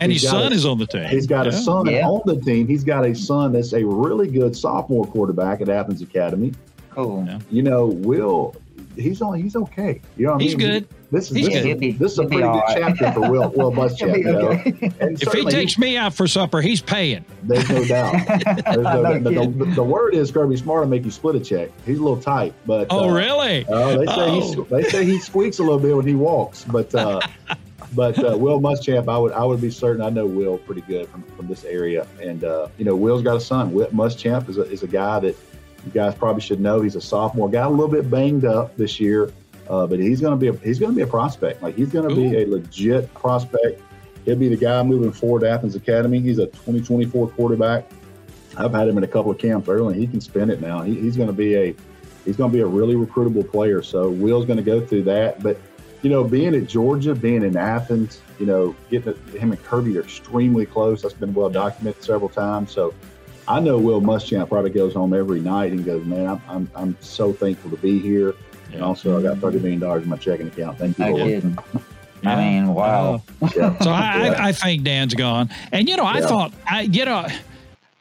S1: And
S3: he's
S1: his son
S3: a-
S1: is on the team.
S3: He's got a son
S4: Yeah.
S3: on the team. He's got a son that's a really good sophomore quarterback at Athens Academy.
S4: Cool.
S1: Yeah.
S3: You know, Will, he's on. He's okay. You know, what I
S1: He's
S3: mean?
S1: good.
S3: This is this, is,
S4: be-
S3: this is a pretty good
S4: right.
S3: chapter for Will Will
S4: He'll
S3: Muschamp. You know?
S4: okay.
S3: And
S1: If he
S3: certainly
S1: takes me out for supper, he's paying.
S3: there's no doubt. There's no,
S4: No
S3: doubt. the, the, the word is Kirby Smart to make you split a check. He's a little tight, but
S1: Oh,
S3: uh,
S1: really?
S3: uh, they say
S1: Oh.
S3: he they say he squeaks a little bit when he walks, but uh, but uh, Will Muschamp, I would I would be certain I know Will pretty good from, from this area, and uh, you know Will's got a son. Will Muschamp is a, is a guy that you guys probably should know. He's a sophomore, got a little bit banged up this year. Uh, but he's going to be a, he's going to be a prospect. Like he's going to be a legit prospect. He'll be the guy moving forward to Athens Academy. He's a 2024 quarterback. I've had him in a couple of camps early. He can spin it now. He, he's going to be a he's going to be a really recruitable player. So Will's going to go through that. But you know, being at Georgia, being in Athens, you know, getting him and Kirby are extremely close. That's been well documented several times. So I know Will Muschamp probably goes home every night and goes, man, I'm, I'm, I'm so thankful to be here. Yeah. And also, I got $30 million in my checking account. Thank you, Lord.
S4: I mean, wow.
S1: Yeah. So I, yeah. I, I, think Dan's gone. And, you know, I thought, I, you know,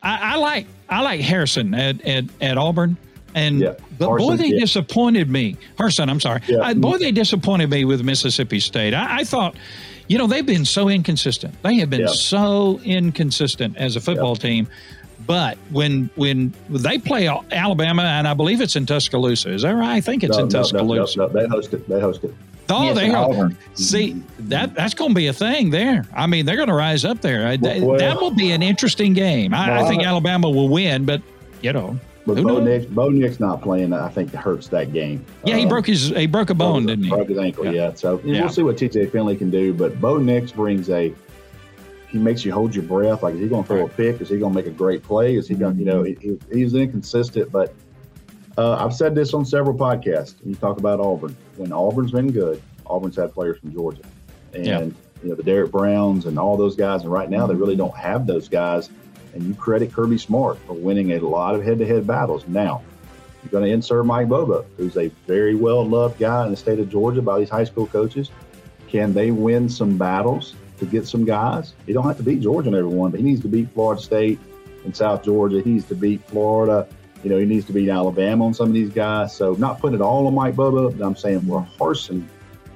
S1: I, I, like I like Harrison at, at, at Auburn. And yeah. but Harsin, boy, they yeah. disappointed me. Harsin, I'm sorry. Yeah. I, boy, they disappointed me with Mississippi State. I, I, thought, you know, they've been so inconsistent. They have been so inconsistent as a football team. But when when they play Alabama, and I believe it's in Tuscaloosa, is that right? I think it's no, in no, Tuscaloosa.
S3: No, no, they host it. They host it.
S1: Oh, yes, they are. See that that's going to be a thing there. I mean, they're going to rise up there. Well, that will be an interesting game. I, I think Alabama will win, but you know.
S3: But Bo Nix, Bo Nix not playing, I think hurts that game.
S1: Yeah, he uh, broke his he broke a bone, broke, didn't he?
S3: Broke his ankle. Yeah. yeah. So yeah. we'll see what TJ Finley can do. But Bo Nix brings a he makes you hold your breath. Like, is he going to throw a pick? Is he going to make a great play? Is he going? to, You know, he, he's inconsistent. But uh, I've said this on several podcasts. You talk about Auburn. When Auburn's been good, Auburn's had players from Georgia, and yeah. you know the Derrick Browns and all those guys. And right now, they really don't have those guys and you credit Kirby Smart for winning a lot of head-to-head battles. Now, you're going to insert Mike Bobo, who's a very well-loved guy in the state of Georgia by these high school coaches. Can they win some battles to get some guys? He don't have to beat Georgia and everyone, but he needs to beat Florida State and South Georgia. He needs to beat Florida. You know, he needs to beat Alabama on some of these guys. So not putting it all on Mike Bobo, but I'm saying for Harsin's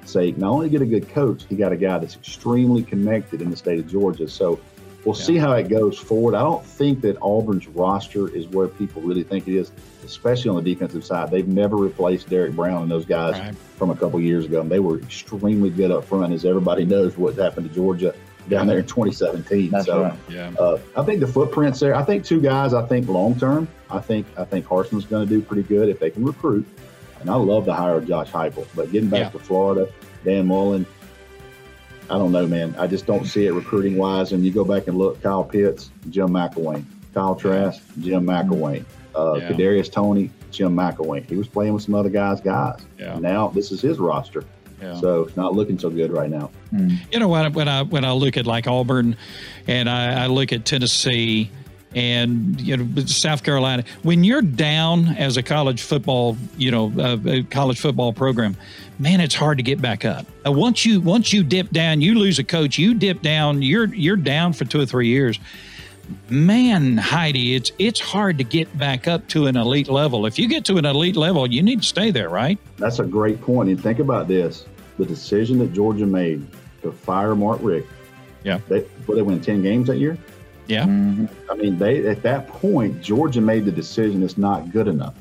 S3: sake, not only get a good coach, he got a guy that's extremely connected in the state of Georgia. So We'll yeah. see how it goes forward. I don't think that Auburn's roster is where people really think it is, especially on the defensive side. They've never replaced Derrick Brown and those guys right. from a couple years ago. And they were extremely good up front, as everybody knows what happened to Georgia down there in 2017.
S4: That's
S3: so
S4: right.
S3: yeah. Uh, I think the footprints there. I think two guys. I think long term. I think I think Harsin's going to do pretty good if they can recruit. And I love the hire of Josh Heupel. But getting back yeah. to Florida, Dan Mullen, I don't know, man. I just don't see it recruiting wise. And you go back and look, Kyle Pitts, Jim McElwain, Kyle Trask, Jim McElwain, uh, yeah. Kadarius Toney, Jim McElwain. He was playing with some other guys' guys. Yeah. Now this is his roster. Yeah. So it's not looking so good right now.
S1: Mm. You know when, when I when I look at like Auburn, and I, I look at Tennessee and you know South Carolina. When you're down as a college football, you know, uh, college football program, man, it's hard to get back up. Uh, once you once you dip down, you lose a coach, you dip down, you're you're down for two or three years. Man, Heidi, it's it's hard to get back up to an elite level. If you get to an elite level, you need to stay there, right?
S3: That's a great point. And think about this: the decision that Georgia made to fire Mark Richt.
S1: Yeah,
S3: they well, they win ten games that year.
S1: Yeah, mm-hmm. I
S3: mean, they at that point, Georgia made the decision it's not good enough.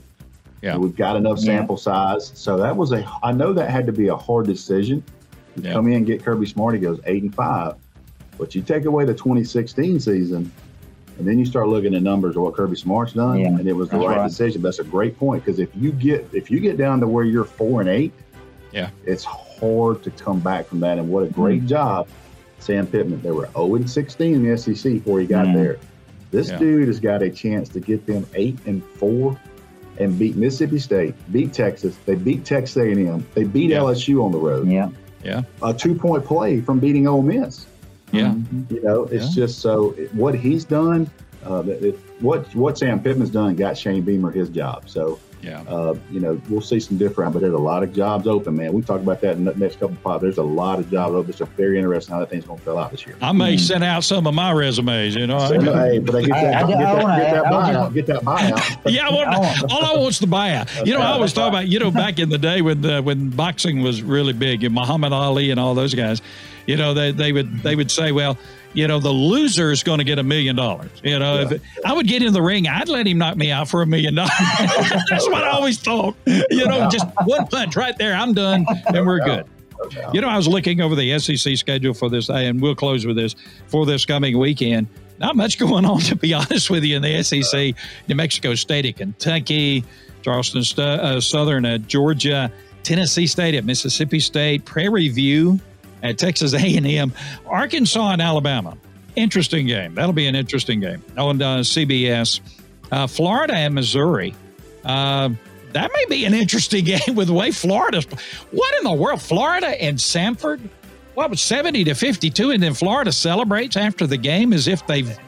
S1: Yeah.
S3: We've got enough sample yeah. size. So that was a, I know that had to be a hard decision. You yeah. come in and get Kirby Smart, he goes eight and five. But you take away the 2016 season, and then you start looking at numbers of what Kirby Smart's done, yeah. and it was the right, right, decision. That's a great point because if you get if you get down to where you're four and eight,
S1: yeah,
S3: it's hard to come back from that. And what a great mm job, Sam Pittman. They were 0 and 16 in the SEC before he got mm there. This yeah. dude has got a chance to get them eight and four and beat Mississippi State, beat Texas, they beat Texas A&M, they beat yeah. LSU on the road.
S4: Yeah,
S1: yeah,
S3: a two point play from beating Ole Miss.
S1: Yeah,
S3: mm-hmm. you know, it's yeah. just so what he's done. Uh, it, what what Sam Pittman's done got Shane Beamer his job. So
S1: yeah.
S3: Uh, you know, we'll see some different, but there's a lot of jobs open, man. We talk about that in the next couple of pods. There's a lot of jobs open. It's very interesting how that thing's going to fill out this year.
S1: I may mm. send out some of my resumes, you know. So,
S3: hey, but get that, get, that, get that buyout. Get that buyout.
S1: yeah, I want, all I want's the buyout. You know, I always thought about, you know, back in the day when uh, when boxing was really big, and Muhammad Ali and all those guys, you know, they, they would they would say, well, you know, the loser is going to get a million dollars. You know, yeah. if I would get in the ring, I'd let him knock me out for a million dollars. That's what I always thought. You know, just one punch right there, I'm done, and we're good. You know, I was looking over the SEC schedule for this, and we'll close with this for this coming weekend. Not much going on, to be honest with you, in the SEC. New Mexico State at Kentucky, Charleston uh, Southern at Georgia, Tennessee State at Mississippi State, Prairie View at Texas A&M, Arkansas and Alabama. Interesting game. That'll be an interesting game on uh, CBS. Uh, Florida and Missouri. Uh, that may be an interesting game with the way Florida's. What in the world? Florida and Samford? What was 70 to 52, and then Florida celebrates after the game as if they've.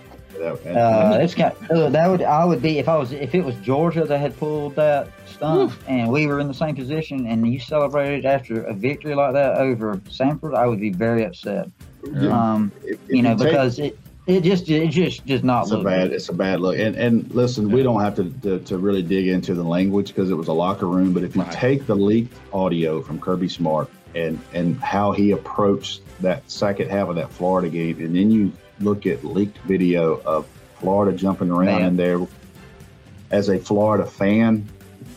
S4: Uh, it's got, uh, that would I would be if I was if it was Georgia that had pulled that stunt Oof. and we were in the same position and you celebrated after a victory like that over Samford, I would be very upset. Yeah. Um, if, if you know, you because take, it it just it just does not
S3: it's
S4: look
S3: a bad
S4: good.
S3: it's a bad look. And and listen, we don't have to to, to really dig into the language because it was a locker room. But if you right. take the leaked audio from Kirby Smart and and how he approached that second half of that Florida game, and then you look at leaked video of Florida jumping around Man. in there. As a Florida fan,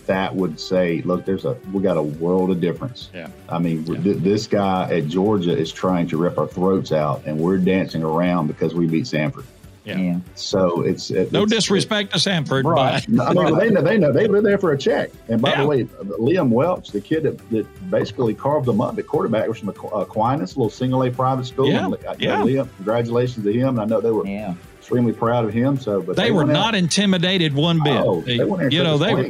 S3: that would say, look, there's a we got a world of difference.
S1: Yeah.
S3: I mean, yeah. this guy at Georgia is trying to rip our throats out, and we're dancing around because we beat Samford.
S1: Yeah. yeah.
S3: So it's, it's
S1: no disrespect to Samford,
S3: right. but I mean, they know they know they live there for a check. And by yeah. the way, Liam Welch, the kid that, that basically carved them up at quarterback, was from Aquinas, a little single A private school.
S1: Yeah.
S3: And,
S1: uh, yeah.
S3: Liam, congratulations to him. And I know they were
S4: yeah.
S3: extremely proud of him. So, but
S1: they, they were not out. intimidated one bit.
S3: Oh, they,
S1: they you know, they were.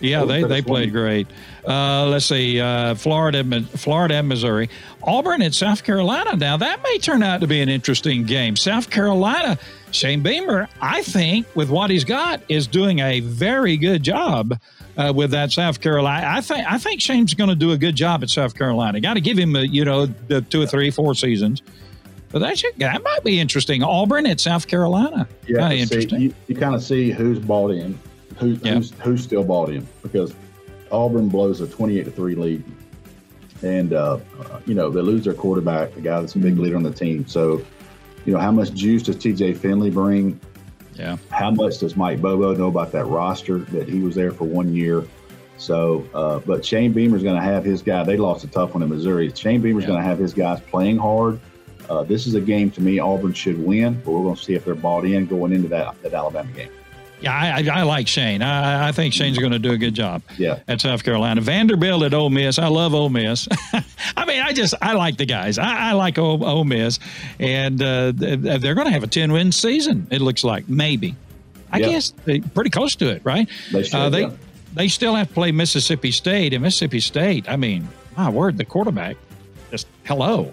S1: Yeah, they, they played great. Uh, let's see, uh, Florida, Florida and Missouri, Auburn and South Carolina. Now that may turn out to be an interesting game. South Carolina, Shane Beamer, I think with what he's got, is doing a very good job uh, with that South Carolina. I think I think Shane's going to do a good job at South Carolina. Got to give him, a, you know, the two or three, four seasons. But that should, that might be interesting. Auburn at South Carolina.
S3: Yeah, interesting. You, you kind of see who's bought in who, who's, who's still bought him because Auburn blows a 28 to 3 lead. And, uh, uh, you know, they lose their quarterback, the guy that's a big leader on the team. So, you know, how much juice does TJ Finley bring?
S1: Yeah.
S3: How much does Mike Bobo know about that roster that he was there for one year? So, uh, but Shane Beamer's going to have his guy. They lost a tough one in Missouri. Shane Beamer's yeah. going to have his guys playing hard. Uh, this is a game to me Auburn should win, but we're going to see if they're bought in going into that, that Alabama game.
S1: Yeah, I, I, like Shane. I, I think Shane's going to do a good job.
S3: Yeah.
S1: at South Carolina. Vanderbilt at Ole Miss. I love Ole Miss. I mean, I just I like the guys. I, I like Ole, Ole Miss, and uh, they're going to have a ten win season. It looks like maybe. I yep. guess pretty close to it, right?
S3: They should, uh,
S1: they
S3: yeah.
S1: they still have to play Mississippi State, and Mississippi State. I mean, my word, the quarterback, just hello.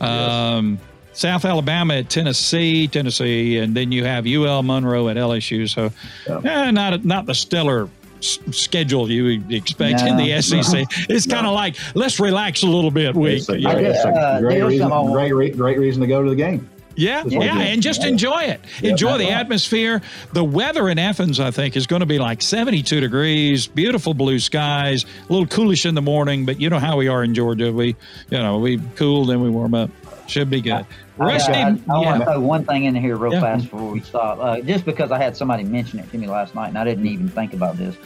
S1: Yes. Um, South Alabama at Tennessee, Tennessee, and then you have UL Monroe at LSU. So, yeah. eh, not not the stellar s- schedule you expect no, in the SEC. No, it's kind of like let's relax a little bit. Week,
S3: it's a, great, it's uh, great, reason, great, great reason to go to the game.
S1: Yeah, yeah, and just enjoy it. Enjoy the atmosphere. The weather in Athens, I think, is going to be like 72 degrees, beautiful blue skies, a little coolish in the morning, but you know how we are in Georgia. We, you know, we cool, then we warm up. Should be good.
S4: Rusty, I, I, I yeah. want to throw one thing in here real yeah. fast before we stop. Uh, just because I had somebody mention it to me last night and I didn't even think about this.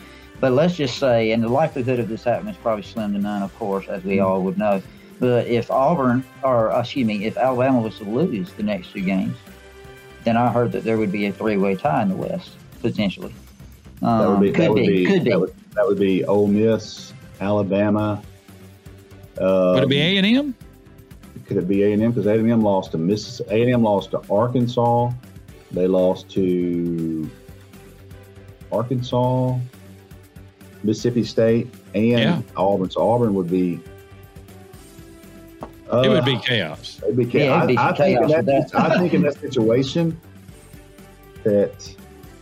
S4: But let's just say, and the likelihood of this happening is probably slim to none, of course, as we mm-hmm. all would know. But if Auburn, or uh, excuse me, if Alabama was to lose the next two games, then I heard that there would be a three-way tie in the West potentially. Um, that would be. Could that would be, be. Could be.
S3: That would, that would be Ole Miss, Alabama.
S1: Um, would it be A and M?
S3: Could it be A and M? Because A and M lost to Mississippi. A and M lost to Arkansas. They lost to Arkansas, Mississippi State, and yeah. Auburn. So Auburn would be.
S1: Uh, it would be chaos.
S3: It'd be chaos. Yeah, I, I, think that, that. I think in that situation that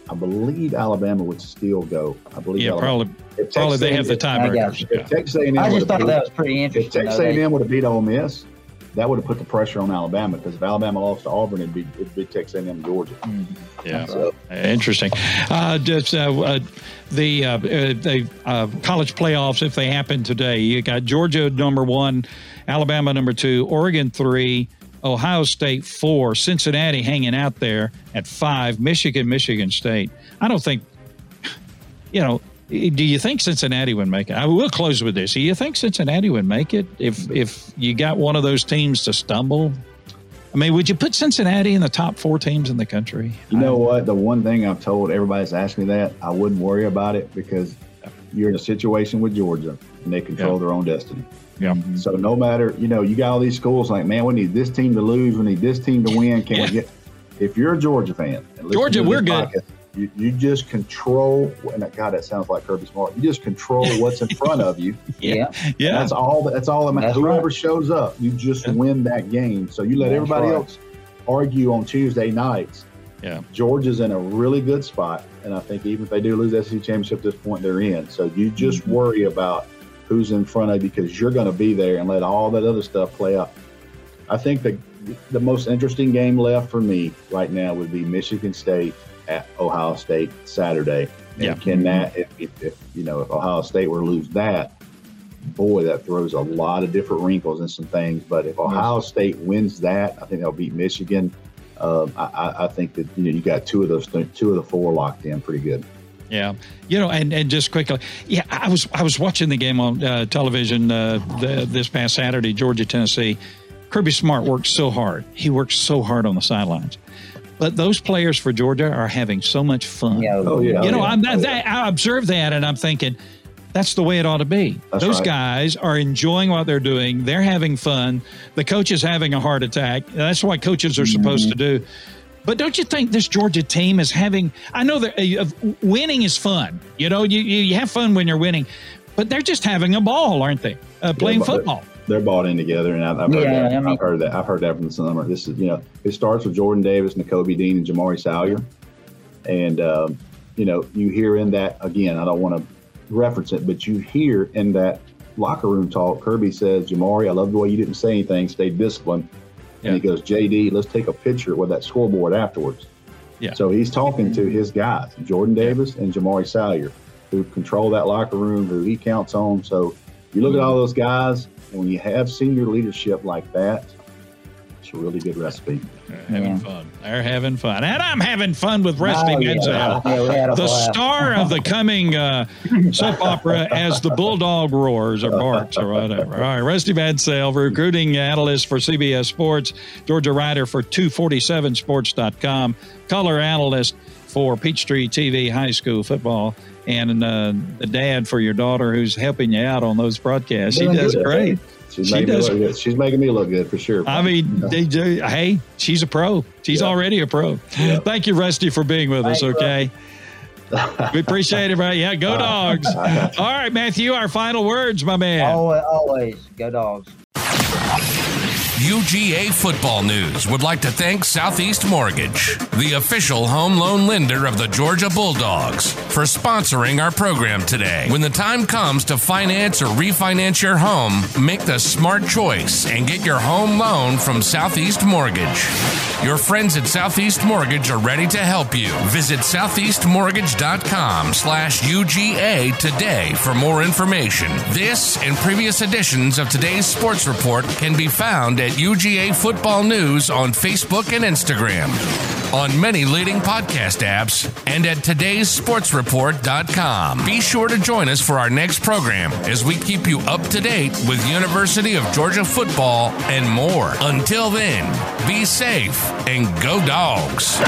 S3: I believe Alabama would still go. I believe.
S1: Yeah,
S3: Alabama.
S1: probably. Probably they have the tiebreakers.
S3: If Texas A&M
S4: I just thought beat, that was pretty interesting.
S3: If Texas A&M would have beat Ole Miss, that would have put the pressure on Alabama because if Alabama lost to Auburn, it'd be, it'd be Texas A&M Georgia.
S1: Mm-hmm. Yeah, so. interesting. Uh, just uh, uh, the uh, uh, the uh, college playoffs, if they happen today, you got Georgia number one, Alabama number two, Oregon three. Ohio State four, Cincinnati hanging out there at five, Michigan, Michigan State. I don't think, you know, do you think Cincinnati would make it? I will close with this. Do you think Cincinnati would make it if if you got one of those teams to stumble? I mean, would you put Cincinnati in the top four teams in the country?
S3: You know what? The one thing I've told everybody's asked me that I wouldn't worry about it because you're in a situation with Georgia and they control
S1: Yeah.
S3: their own destiny.
S1: Yeah.
S3: So no matter, you know, you got all these schools like, man, we need this team to lose, we need this team to win. Can
S1: Yeah.
S3: we get? If you're a Georgia fan,
S1: Georgia, we're good.
S3: podcast, You, you just control. And God, that sounds like Kirby Smart. You just control what's in front of you.
S4: Yeah.
S1: Yeah.
S3: That's all. That's all. That matters.
S4: That's
S3: Whoever
S4: right.
S3: shows up, you just
S1: Yeah.
S3: win that game. So you let
S4: That's
S3: everybody
S4: right.
S3: else argue on Tuesday nights.
S1: Yeah.
S3: Georgia's in a really good spot, and I think even if they do lose the SEC championship at this point, they're in. So you just
S4: Mm-hmm.
S3: worry about who's in front of you because you're going to be there and let all that other stuff play out. I think the the most interesting game left for me right now would be Michigan State at Ohio State Saturday. And
S1: Yeah.
S3: Can that if, if, if you know if Ohio State were to lose that, boy, that throws a lot of different wrinkles and some things. But if Ohio State wins that, I think they'll beat Michigan. Um, I, I, I think that you know you got two of those th- two of the four locked in pretty good.
S1: Yeah, you know, and, and just quickly, yeah, I was I was watching the game on uh, television uh, the, this past Saturday, Georgia Tennessee. Kirby Smart worked so hard. He worked so hard on the sidelines, but those players for Georgia are having so much fun.
S4: Yeah.
S3: Oh, yeah.
S1: you know,
S3: yeah.
S1: I'm
S3: Oh,
S1: that, I observed that, and I'm thinking. That's the way it ought to be.
S3: That's
S1: Those
S3: right.
S1: guys are enjoying what they're doing. They're having fun. The coach is having a heart attack. That's what coaches are supposed to do. But don't you think this Georgia team is having? I know that uh, winning is fun. You know, you, you you have fun when you're winning, but they're just having a ball, aren't they? Uh, playing
S3: but-
S1: football.
S3: They're bought in together, and I've, I've heard
S4: Yeah,
S3: that.
S4: I mean-
S3: I've heard that. I've heard that from the summer. This is you know it starts with Jordan Davis, Nakobe Dean, and Jamaree Salyer, and um, you know you hear in that again. I don't want to reference it, but you hear in that locker room talk. Kirby says, "Jamaree, I love the way you didn't say anything, stay disciplined."
S1: Yeah.
S3: And he goes, "JD, let's take a picture with that scoreboard afterwards."
S1: Yeah.
S3: So he's talking to his guys, Jordan Davis and Jamaree Salyer, who control that locker room, who he counts on. So you look at all those guys, and when you have senior leadership like that, it's a really good recipe.
S1: They're having
S4: Yeah.
S1: fun. They're having fun, and I'm having fun with Rusty
S4: Oh.
S1: Mansell.
S4: Yeah, we had a
S1: the star of the coming uh, soap opera as the bulldog roars or barks or whatever. All right, Rusty Mansell, recruiting analyst for CBS Sports, Georgia writer for 247sports.com, color analyst for Peachtree TV High School football, and uh, the dad for your daughter who's helping you out on those broadcasts. She does
S3: good.
S1: great.
S3: She's
S1: She
S3: making me
S1: does-
S3: look good. She's making me look good for sure.
S1: I mean, DJ, hey, she's a pro. She's
S3: Yeah.
S1: already a pro.
S3: Yeah.
S1: Thank you, Rusty, for being with us. Okay. we appreciate it, right? Yeah, go dogs. All right, Matthew, our final words, my man.
S4: Always, always go dogs.
S2: UGA Football News would like to thank Southeast Mortgage, the official home loan lender of the Georgia Bulldogs, for sponsoring our program today. When the time comes to finance or refinance your home, make the smart choice and get your home loan from Southeast Mortgage. Your friends at Southeast Mortgage are ready to help you. Visit southeastmortgage.com slash UGA today for more information. This and previous editions of today's sports report can be found at UGA Football News on Facebook and Instagram, on many leading podcast apps, and at today'ssportsreport.com. Be sure to join us for our next program as we keep you up to date with University of Georgia football and more. Until then, be safe and go dogs.